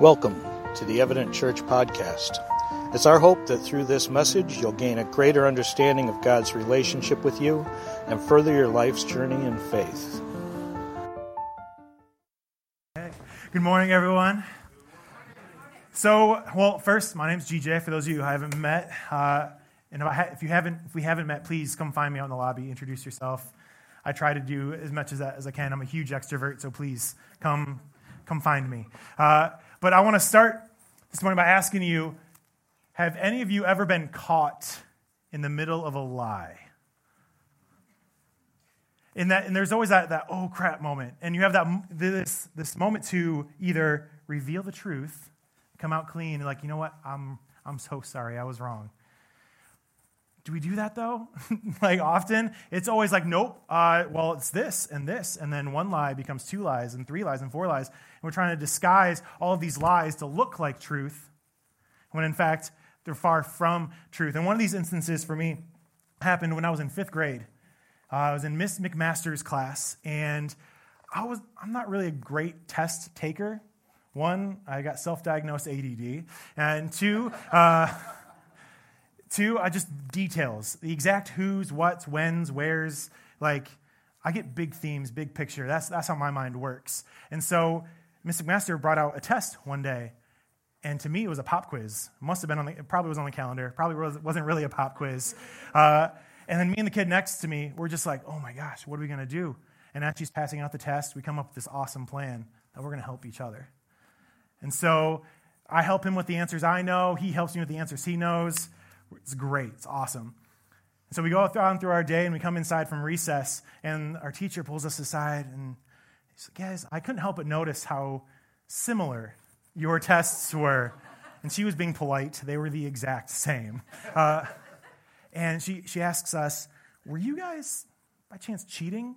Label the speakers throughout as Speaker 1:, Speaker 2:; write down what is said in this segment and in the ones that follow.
Speaker 1: Welcome to the Evident Church podcast. It's our hope that through this message you'll gain a greater understanding of God's relationship with you and further your life's journey in faith.
Speaker 2: Good morning, everyone. So, well, first, my name's GJ. For those of you who haven't met, uh, and if, you haven't, if we haven't met, please come find me out in the lobby. Introduce yourself. I try to do as much as that as I can. I'm a huge extrovert, so please come, come find me. Uh, but I want to start this morning by asking you Have any of you ever been caught in the middle of a lie? In that, and there's always that, that oh crap moment. And you have that this, this moment to either reveal the truth, come out clean, like, you know what, I'm, I'm so sorry, I was wrong. Do we do that though? like often, it's always like, nope, uh, well, it's this and this. And then one lie becomes two lies and three lies and four lies. And we're trying to disguise all of these lies to look like truth when in fact they're far from truth. And one of these instances for me happened when I was in fifth grade. Uh, I was in Miss McMaster's class, and I was, I'm not really a great test taker. One, I got self diagnosed ADD. And two, uh, Two, I just details, the exact who's, what's, when's, where's. Like, I get big themes, big picture. That's, that's how my mind works. And so, Mr. McMaster brought out a test one day, and to me, it was a pop quiz. It must have been on the, it probably was on the calendar. Probably wasn't really a pop quiz. Uh, and then me and the kid next to me, we're just like, oh my gosh, what are we going to do? And as she's passing out the test, we come up with this awesome plan that we're going to help each other. And so I help him with the answers I know. He helps me with the answers he knows. It's great. It's awesome. And so we go on through our day and we come inside from recess, and our teacher pulls us aside and he says, Guys, I couldn't help but notice how similar your tests were. And she was being polite, they were the exact same. Uh, and she, she asks us, Were you guys by chance cheating?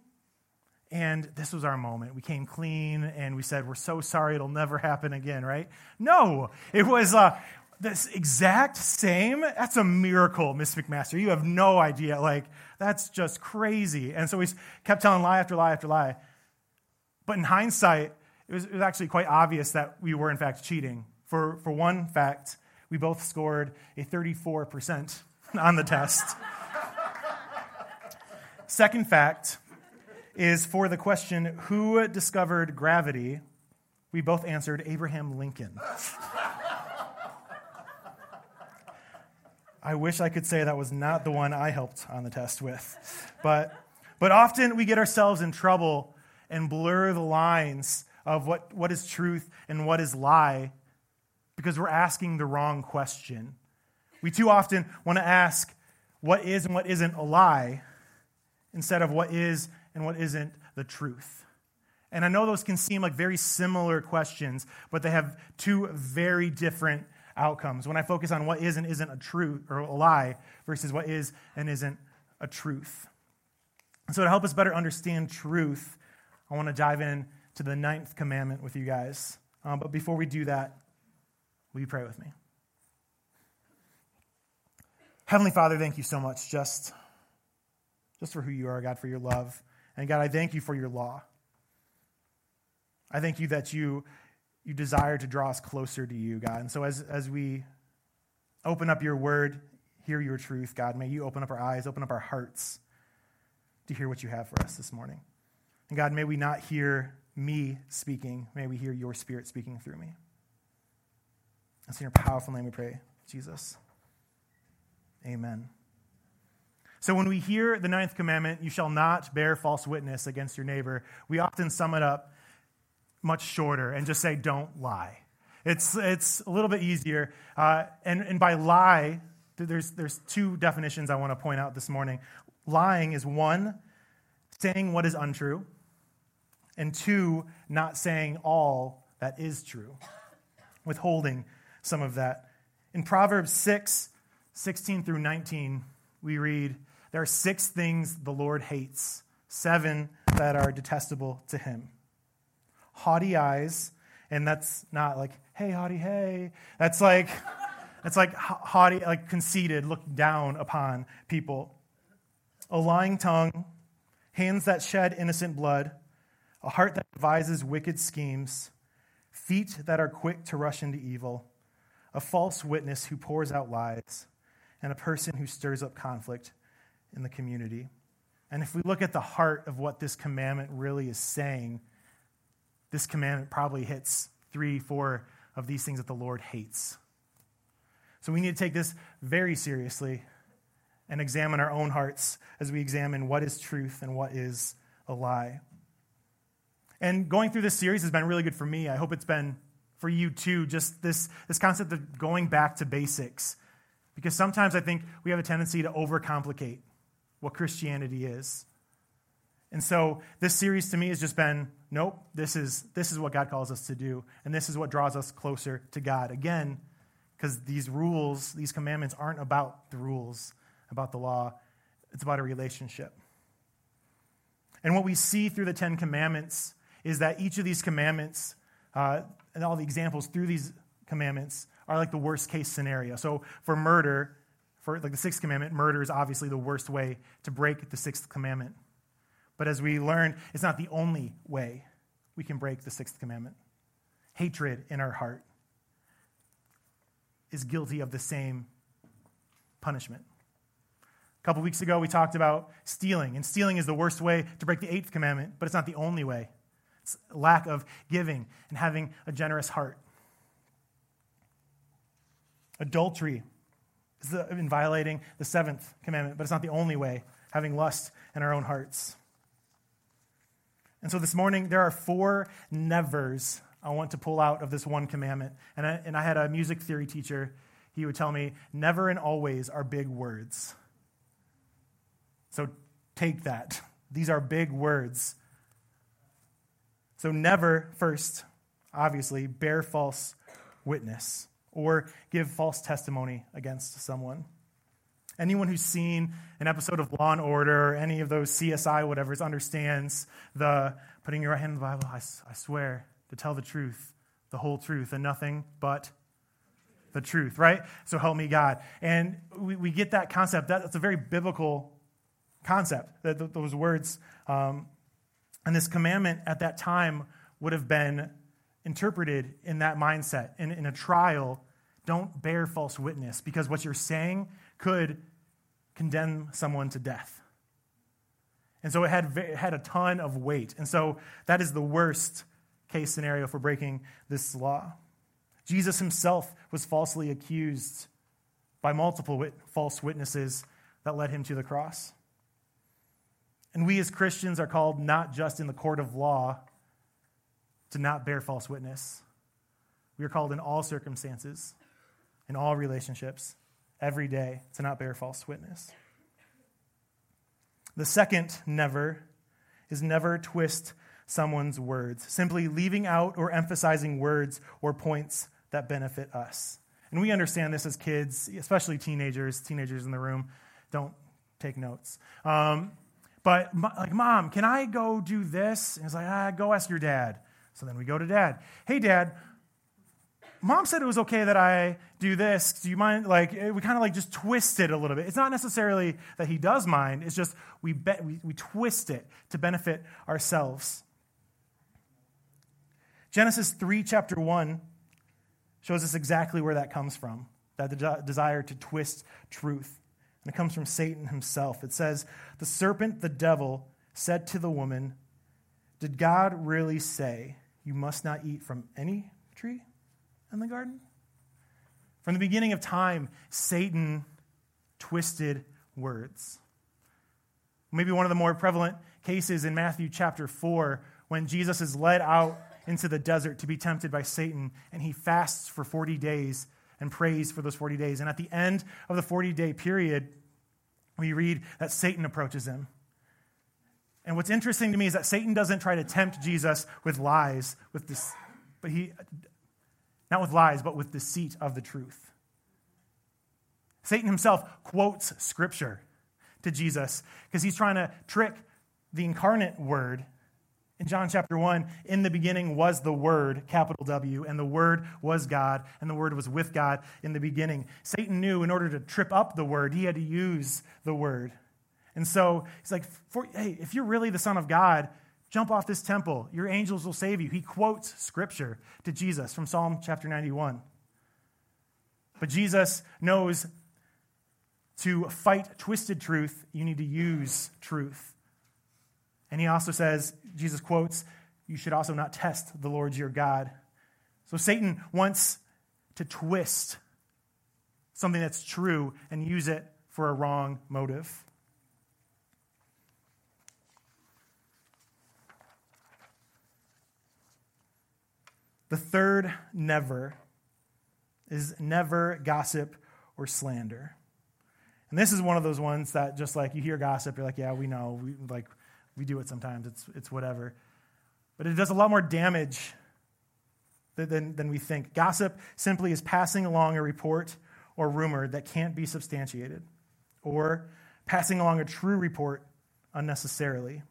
Speaker 2: And this was our moment. We came clean and we said, We're so sorry, it'll never happen again, right? No, it was, uh, this exact same, that's a miracle, Miss McMaster. You have no idea. Like, that's just crazy. And so we kept telling lie after lie after lie. But in hindsight, it was, it was actually quite obvious that we were, in fact, cheating. For, for one fact, we both scored a 34% on the test. Second fact is for the question, who discovered gravity? We both answered Abraham Lincoln. I wish I could say that was not the one I helped on the test with. But, but often we get ourselves in trouble and blur the lines of what, what is truth and what is lie because we're asking the wrong question. We too often want to ask what is and what isn't a lie instead of what is and what isn't the truth. And I know those can seem like very similar questions, but they have two very different outcomes. When I focus on what is and isn't a truth or a lie versus what is and isn't a truth. And so, to help us better understand truth, I want to dive in to the ninth commandment with you guys. Um, but before we do that, will you pray with me? Heavenly Father, thank you so much just, just for who you are, God, for your love. And God, I thank you for your law. I thank you that you you desire to draw us closer to you, God. And so as, as we open up your word, hear your truth, God, may you open up our eyes, open up our hearts to hear what you have for us this morning. And God, may we not hear me speaking, may we hear your spirit speaking through me. It's in your powerful name we pray, Jesus. Amen. So when we hear the ninth commandment, you shall not bear false witness against your neighbor, we often sum it up much shorter and just say, don't lie. It's, it's a little bit easier. Uh, and, and by lie, there's, there's two definitions I want to point out this morning. Lying is one, saying what is untrue, and two, not saying all that is true, withholding some of that. In Proverbs 6, 16 through 19, we read, There are six things the Lord hates, seven that are detestable to him haughty eyes, and that's not like, hey, haughty, hey. That's like, that's like haughty, like conceited, look down upon people. A lying tongue, hands that shed innocent blood, a heart that devises wicked schemes, feet that are quick to rush into evil, a false witness who pours out lies, and a person who stirs up conflict in the community. And if we look at the heart of what this commandment really is saying, this commandment probably hits three, four of these things that the Lord hates. So we need to take this very seriously and examine our own hearts as we examine what is truth and what is a lie. And going through this series has been really good for me. I hope it's been for you too, just this, this concept of going back to basics. Because sometimes I think we have a tendency to overcomplicate what Christianity is. And so this series to me has just been nope, this is, this is what God calls us to do. And this is what draws us closer to God. Again, because these rules, these commandments aren't about the rules, about the law, it's about a relationship. And what we see through the Ten Commandments is that each of these commandments uh, and all the examples through these commandments are like the worst case scenario. So for murder, for like the sixth commandment, murder is obviously the worst way to break the sixth commandment. But as we learn, it's not the only way we can break the sixth commandment. Hatred in our heart is guilty of the same punishment. A couple weeks ago, we talked about stealing, and stealing is the worst way to break the eighth commandment, but it's not the only way. It's lack of giving and having a generous heart. Adultery is in violating the seventh commandment, but it's not the only way, having lust in our own hearts. And so this morning, there are four nevers I want to pull out of this one commandment. And I, and I had a music theory teacher. He would tell me, never and always are big words. So take that. These are big words. So, never, first, obviously, bear false witness or give false testimony against someone. Anyone who's seen an episode of Law and Order or any of those CSI whatevers understands the putting your right hand in the Bible, I, I swear to tell the truth, the whole truth, and nothing but the truth, right? So help me God. And we, we get that concept. That, that's a very biblical concept, that, those words. Um, and this commandment at that time would have been interpreted in that mindset. In, in a trial, don't bear false witness because what you're saying could condemn someone to death. And so it had, it had a ton of weight. And so that is the worst case scenario for breaking this law. Jesus himself was falsely accused by multiple wit- false witnesses that led him to the cross. And we as Christians are called not just in the court of law to not bear false witness. We are called in all circumstances, in all relationships, every day to not bear false witness. The second never is never twist someone's words, simply leaving out or emphasizing words or points that benefit us. And we understand this as kids, especially teenagers, teenagers in the room. Don't take notes. Um, but like, mom, can I go do this? And it's like, ah, go ask your dad. So then we go to dad. Hey, dad, mom said it was okay that I do this. Do you mind? Like, we kind of like just twist it a little bit. It's not necessarily that he does mind. It's just we, bet, we, we twist it to benefit ourselves. Genesis 3, chapter 1, shows us exactly where that comes from that de- desire to twist truth. And it comes from Satan himself. It says, The serpent, the devil, said to the woman, Did God really say, You must not eat from any tree in the garden? From the beginning of time, Satan twisted words. Maybe one of the more prevalent cases in Matthew chapter 4, when Jesus is led out into the desert to be tempted by Satan, and he fasts for 40 days and prays for those 40 days. And at the end of the 40 day period, we read that Satan approaches him. And what's interesting to me is that Satan doesn't try to tempt Jesus with lies, with this, but he, not with lies, but with deceit of the truth. Satan himself quotes scripture to Jesus because he's trying to trick the incarnate word in John chapter 1, in the beginning was the Word, capital W, and the Word was God, and the Word was with God in the beginning. Satan knew in order to trip up the Word, he had to use the Word. And so he's like, hey, if you're really the Son of God, Jump off this temple. Your angels will save you. He quotes scripture to Jesus from Psalm chapter 91. But Jesus knows to fight twisted truth, you need to use truth. And he also says, Jesus quotes, you should also not test the Lord your God. So Satan wants to twist something that's true and use it for a wrong motive. The third never is never gossip or slander. And this is one of those ones that just like you hear gossip, you're like, yeah, we know. We like we do it sometimes. It's it's whatever. But it does a lot more damage than, than we think. Gossip simply is passing along a report or rumor that can't be substantiated, or passing along a true report unnecessarily.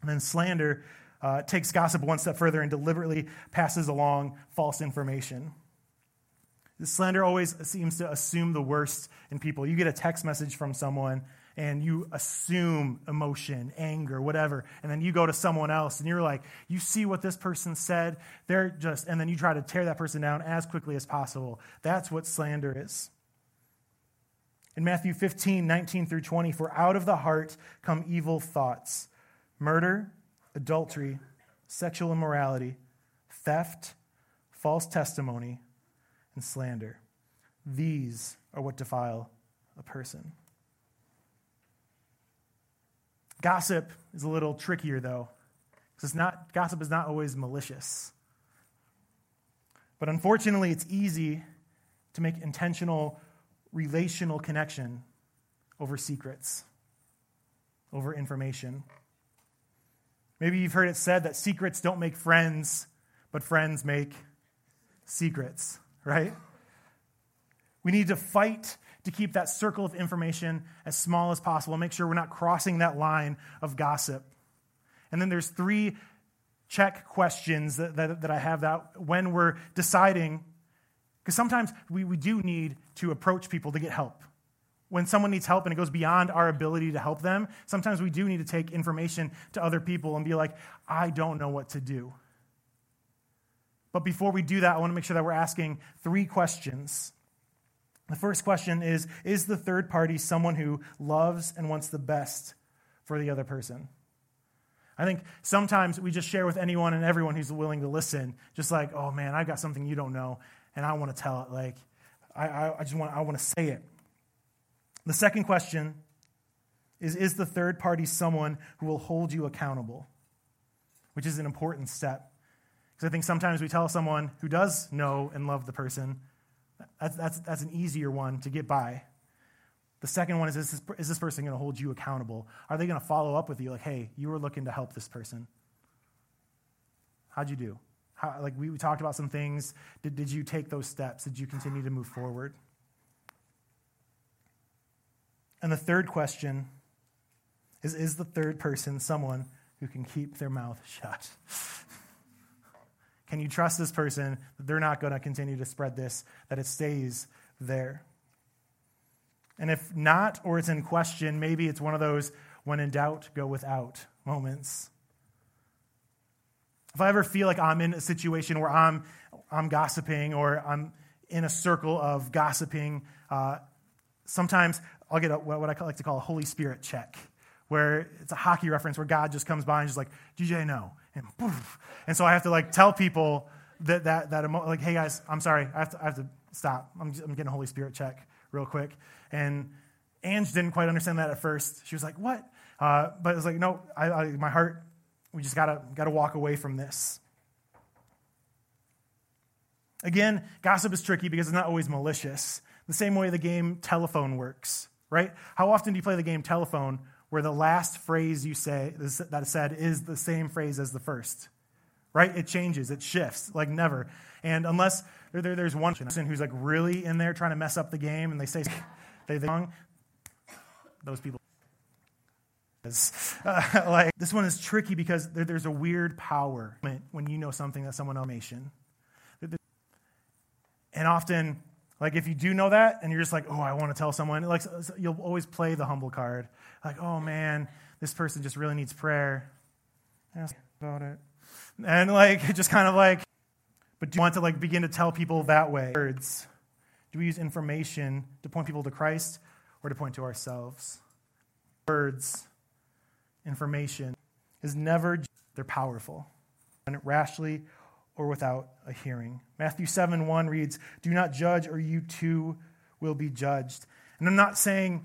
Speaker 2: And then slander uh, takes gossip one step further and deliberately passes along false information. The slander always seems to assume the worst in people. You get a text message from someone and you assume emotion, anger, whatever, and then you go to someone else and you're like, you see what this person said, they're just, and then you try to tear that person down as quickly as possible. That's what slander is. In Matthew 15, 19 through 20, for out of the heart come evil thoughts murder, adultery, sexual immorality, theft, false testimony, and slander. These are what defile a person. Gossip is a little trickier, though, because not, gossip is not always malicious. But unfortunately, it's easy to make intentional relational connection over secrets, over information. Maybe you've heard it said that secrets don't make friends, but friends make secrets, right? We need to fight to keep that circle of information as small as possible, make sure we're not crossing that line of gossip. And then there's three check questions that, that, that I have that when we're deciding, because sometimes we, we do need to approach people to get help when someone needs help and it goes beyond our ability to help them, sometimes we do need to take information to other people and be like, I don't know what to do. But before we do that, I want to make sure that we're asking three questions. The first question is Is the third party someone who loves and wants the best for the other person? I think sometimes we just share with anyone and everyone who's willing to listen, just like, oh man, I've got something you don't know, and I want to tell it. Like, I, I, I just want, I want to say it. The second question is Is the third party someone who will hold you accountable? Which is an important step. Because I think sometimes we tell someone who does know and love the person, that's, that's, that's an easier one to get by. The second one is is this, is this person going to hold you accountable? Are they going to follow up with you like, hey, you were looking to help this person? How'd you do? How, like we, we talked about some things. Did, did you take those steps? Did you continue to move forward? And the third question is Is the third person someone who can keep their mouth shut? can you trust this person that they're not going to continue to spread this, that it stays there? And if not, or it's in question, maybe it's one of those when in doubt, go without moments. If I ever feel like I'm in a situation where I'm, I'm gossiping or I'm in a circle of gossiping, uh, sometimes I'll get a, what I like to call a Holy Spirit check, where it's a hockey reference where God just comes by and just like, DJ, no. And, poof. and so I have to like tell people that, that, that emo- like, hey guys, I'm sorry, I have to, I have to stop. I'm, I'm getting a Holy Spirit check real quick. And Ange didn't quite understand that at first. She was like, what? Uh, but it was like, no, I, I, my heart, we just gotta, gotta walk away from this. Again, gossip is tricky because it's not always malicious. The same way the game telephone works right? How often do you play the game telephone where the last phrase you say that is said is the same phrase as the first? Right? It changes, it shifts, like never. And unless there, there, there's one person who's like really in there trying to mess up the game and they say they wrong, those people. Uh, like this one is tricky because there, there's a weird power when you know something that someone else nation. And often like if you do know that and you're just like, oh, I want to tell someone, like you'll always play the humble card. Like, oh man, this person just really needs prayer. ask about it. And like, just kind of like, but do you want to like begin to tell people that way? Words. Do we use information to point people to Christ or to point to ourselves? Words, information is never, they're powerful. And rashly or without a hearing. Matthew 7 1 reads, Do not judge, or you too will be judged. And I'm not saying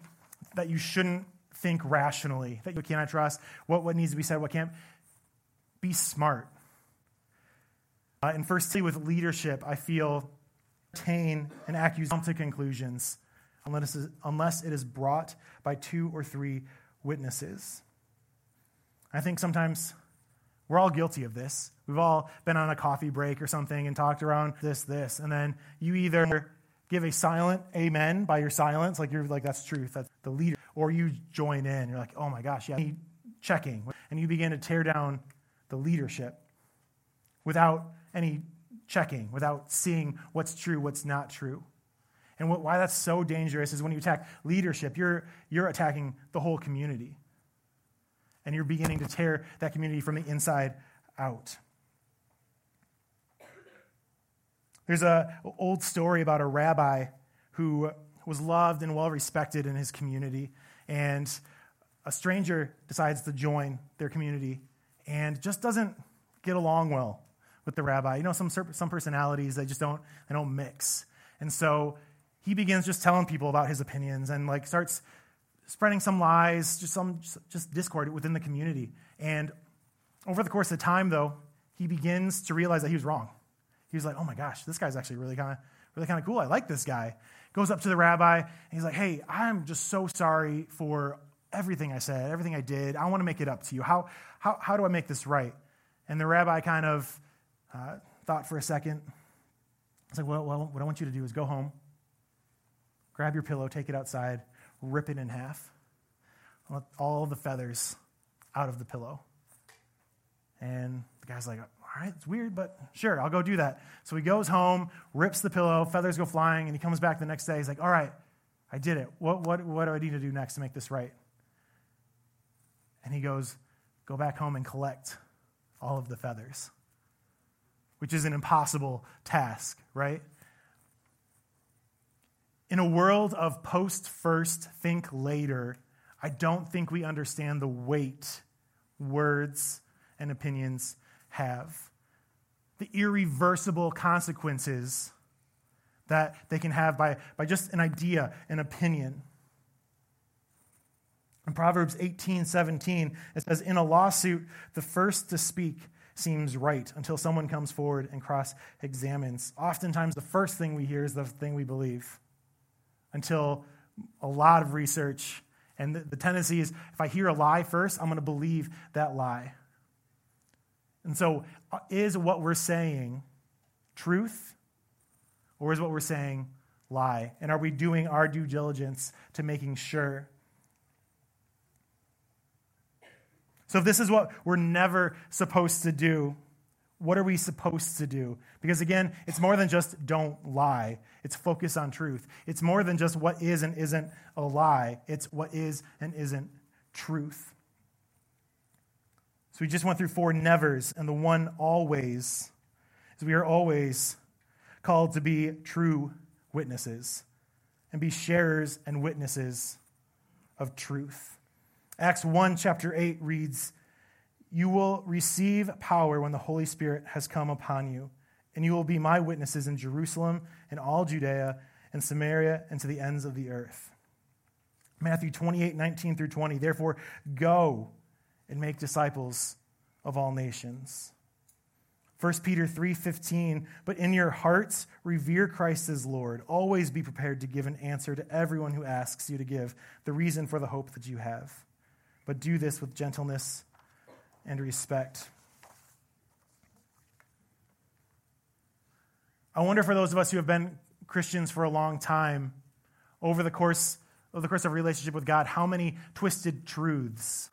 Speaker 2: that you shouldn't think rationally, that you cannot trust what, what needs to be said, what can't. Be smart. Uh, and firstly, with leadership, I feel attain an accusation to conclusions unless, unless it is brought by two or three witnesses. I think sometimes we're all guilty of this. We've all been on a coffee break or something and talked around this, this, and then you either give a silent amen by your silence, like you're like, that's truth, that's the leader, or you join in. You're like, oh my gosh, yeah, checking. And you begin to tear down the leadership without any checking, without seeing what's true, what's not true. And what, why that's so dangerous is when you attack leadership, you're, you're attacking the whole community and you're beginning to tear that community from the inside out. There's an old story about a rabbi who was loved and well respected in his community, and a stranger decides to join their community and just doesn't get along well with the rabbi. You know, some, some personalities, they just don't, they don't mix. And so he begins just telling people about his opinions and like starts spreading some lies, just some just discord within the community. And over the course of time, though, he begins to realize that he was wrong. He was like, "Oh my gosh, this guy's actually really kind of really kind of cool. I like this guy." Goes up to the rabbi and he's like, "Hey, I'm just so sorry for everything I said, everything I did. I want to make it up to you. How how how do I make this right?" And the rabbi kind of uh, thought for a second. It's like, well, well, what I want you to do is go home, grab your pillow, take it outside, rip it in half. Let all the feathers out of the pillow. And the guy's like, all right, it's weird, but sure, I'll go do that. So he goes home, rips the pillow, feathers go flying, and he comes back the next day. He's like, all right, I did it. What, what, what do I need to do next to make this right? And he goes, go back home and collect all of the feathers, which is an impossible task, right? In a world of post first, think later, I don't think we understand the weight words and opinions have. The irreversible consequences that they can have by, by just an idea, an opinion. In Proverbs 18 17, it says, In a lawsuit, the first to speak seems right until someone comes forward and cross examines. Oftentimes, the first thing we hear is the thing we believe until a lot of research. And the, the tendency is if I hear a lie first, I'm going to believe that lie. And so, uh, is what we're saying truth or is what we're saying lie? And are we doing our due diligence to making sure? So, if this is what we're never supposed to do, what are we supposed to do? Because again, it's more than just don't lie. It's focus on truth. It's more than just what is and isn't a lie. It's what is and isn't truth. So we just went through four nevers, and the one always is we are always called to be true witnesses and be sharers and witnesses of truth. Acts 1, chapter 8 reads, you will receive power when the Holy Spirit has come upon you, and you will be my witnesses in Jerusalem and all Judea and Samaria and to the ends of the earth. Matthew 28, 19 through 20. Therefore, go and make disciples of all nations. 1 Peter 3:15 But in your hearts revere Christ as Lord always be prepared to give an answer to everyone who asks you to give the reason for the hope that you have but do this with gentleness and respect. I wonder for those of us who have been Christians for a long time, over the course of the course of relationship with God, how many twisted truths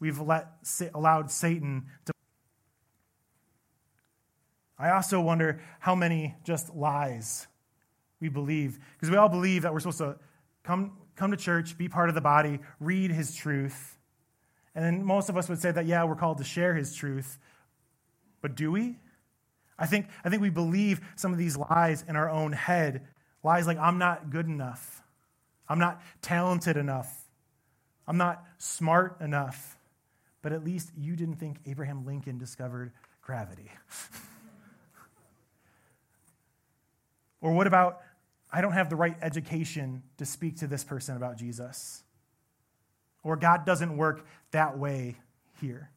Speaker 2: we've let, allowed Satan to. I also wonder how many just lies we believe. Because we all believe that we're supposed to come, come to church, be part of the body, read his truth, And then most of us would say that, yeah, we're called to share his truth. But do we? I think, I think we believe some of these lies in our own head. Lies like, I'm not good enough. I'm not talented enough. I'm not smart enough. But at least you didn't think Abraham Lincoln discovered gravity. or what about, I don't have the right education to speak to this person about Jesus? Or God doesn't work that way here.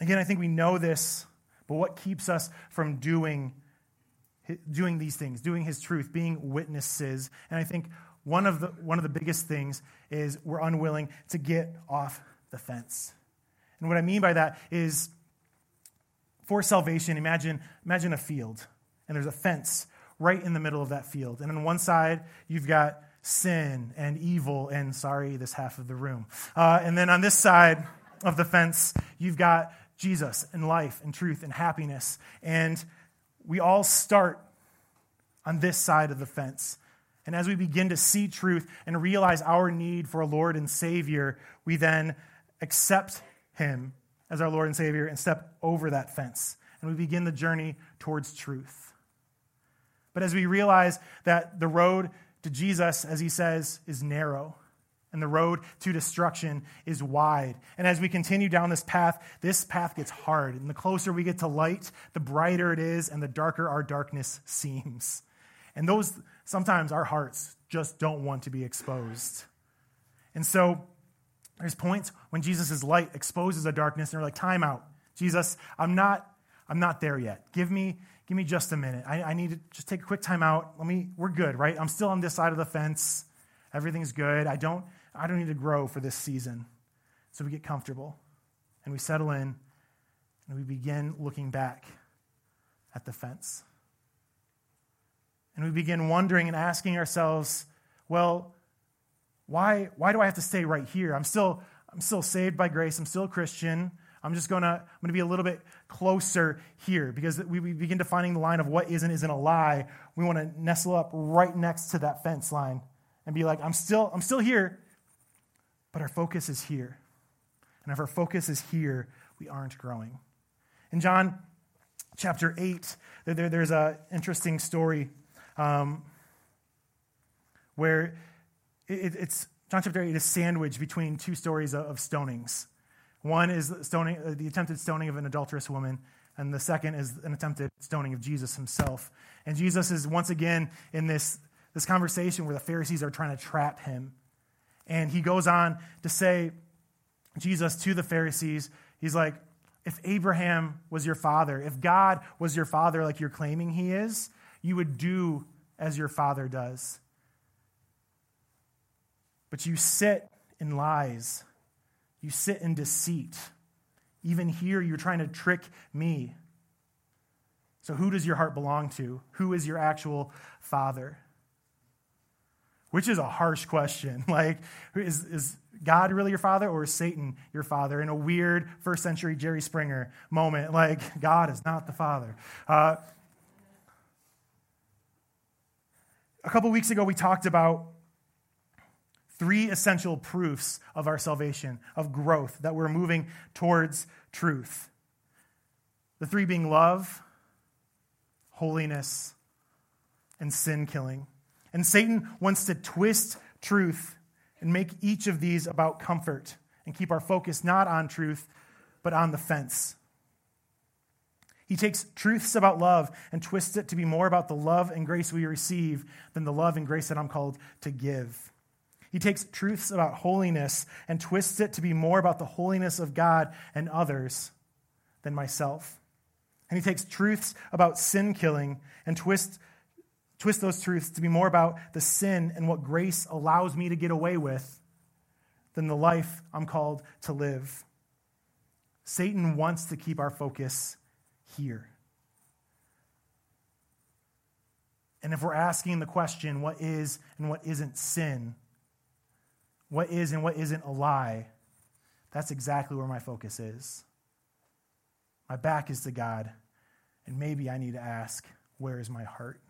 Speaker 2: Again, I think we know this, but what keeps us from doing, doing these things, doing His truth, being witnesses? And I think one of, the, one of the biggest things is we're unwilling to get off the fence. And what I mean by that is for salvation, imagine, imagine a field, and there's a fence right in the middle of that field. And on one side, you've got sin and evil, and sorry, this half of the room. Uh, and then on this side of the fence, you've got Jesus and life and truth and happiness. And we all start on this side of the fence. And as we begin to see truth and realize our need for a Lord and Savior, we then accept Him as our Lord and Savior and step over that fence. And we begin the journey towards truth. But as we realize that the road to Jesus, as He says, is narrow, and the road to destruction is wide. And as we continue down this path, this path gets hard. And the closer we get to light, the brighter it is, and the darker our darkness seems. And those, sometimes our hearts just don't want to be exposed. And so there's points when Jesus' light exposes a darkness, and we're like, time out. Jesus, I'm not, I'm not there yet. Give me, give me just a minute. I, I need to just take a quick time out. Let me, we're good, right? I'm still on this side of the fence. Everything's good. I don't, I don't need to grow for this season. So we get comfortable and we settle in and we begin looking back at the fence. And we begin wondering and asking ourselves, well, why, why do I have to stay right here? I'm still, I'm still saved by grace. I'm still a Christian. I'm just going to I'm going to be a little bit closer here because we, we begin defining the line of what is and isn't a lie. We want to nestle up right next to that fence line and be like, I'm still, I'm still here, but our focus is here. And if our focus is here, we aren't growing. In John chapter 8, there, there's an interesting story um, where it, it's John chapter 8 is sandwiched between two stories of stonings. One is the, stoning, uh, the attempted stoning of an adulterous woman, and the second is an attempted stoning of Jesus himself. And Jesus is once again in this, this conversation where the Pharisees are trying to trap him. And he goes on to say, Jesus to the Pharisees, he's like, if Abraham was your father, if God was your father like you're claiming he is, you would do as your father does. But you sit in lies, you sit in deceit. Even here, you're trying to trick me. So, who does your heart belong to? Who is your actual father? Which is a harsh question. Like, is, is God really your father or is Satan your father? In a weird first century Jerry Springer moment, like, God is not the father. Uh, a couple weeks ago, we talked about three essential proofs of our salvation, of growth, that we're moving towards truth. The three being love, holiness, and sin killing. And Satan wants to twist truth and make each of these about comfort and keep our focus not on truth, but on the fence. He takes truths about love and twists it to be more about the love and grace we receive than the love and grace that I'm called to give. He takes truths about holiness and twists it to be more about the holiness of God and others than myself. And he takes truths about sin killing and twists twist those truths to be more about the sin and what grace allows me to get away with than the life I'm called to live. Satan wants to keep our focus here. And if we're asking the question, what is and what isn't sin? What is and what isn't a lie? That's exactly where my focus is. My back is to God, and maybe I need to ask, where is my heart?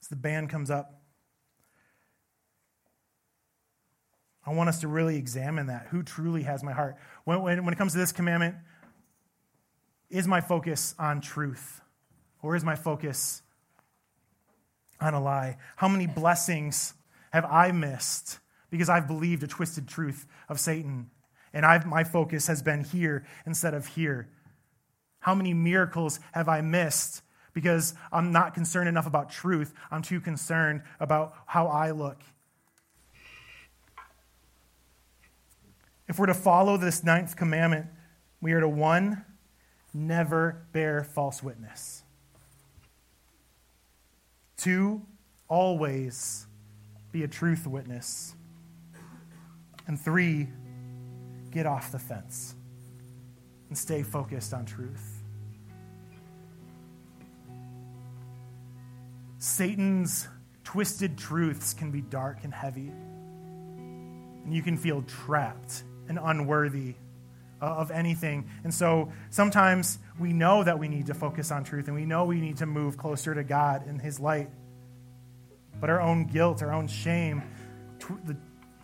Speaker 2: As the band comes up, I want us to really examine that. Who truly has my heart? When, when, when it comes to this commandment, is my focus on truth? Or is my focus on a lie? How many blessings have I missed because I've believed a twisted truth of Satan? And I've, my focus has been here instead of here. How many miracles have I missed because I'm not concerned enough about truth? I'm too concerned about how I look. If we're to follow this ninth commandment, we are to one, never bear false witness. Two, always be a truth witness. And three, get off the fence and stay focused on truth. Satan's twisted truths can be dark and heavy, and you can feel trapped and unworthy of anything. And so sometimes we know that we need to focus on truth and we know we need to move closer to God in His light. But our own guilt, our own shame, tw- the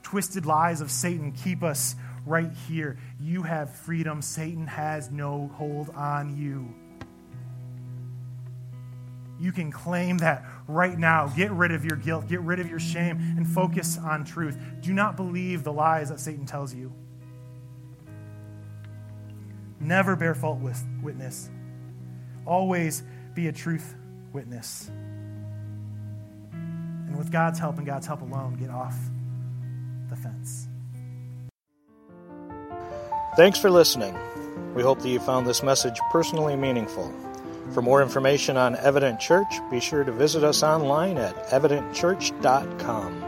Speaker 2: twisted lies of Satan keep us right here. You have freedom. Satan has no hold on you. You can claim that right now. Get rid of your guilt, get rid of your shame, and focus on truth. Do not believe the lies that Satan tells you. Never bear false witness. Always be a truth witness. And with God's help and God's help alone, get off the fence.
Speaker 1: Thanks for listening. We hope that you found this message personally meaningful. For more information on Evident Church, be sure to visit us online at evidentchurch.com.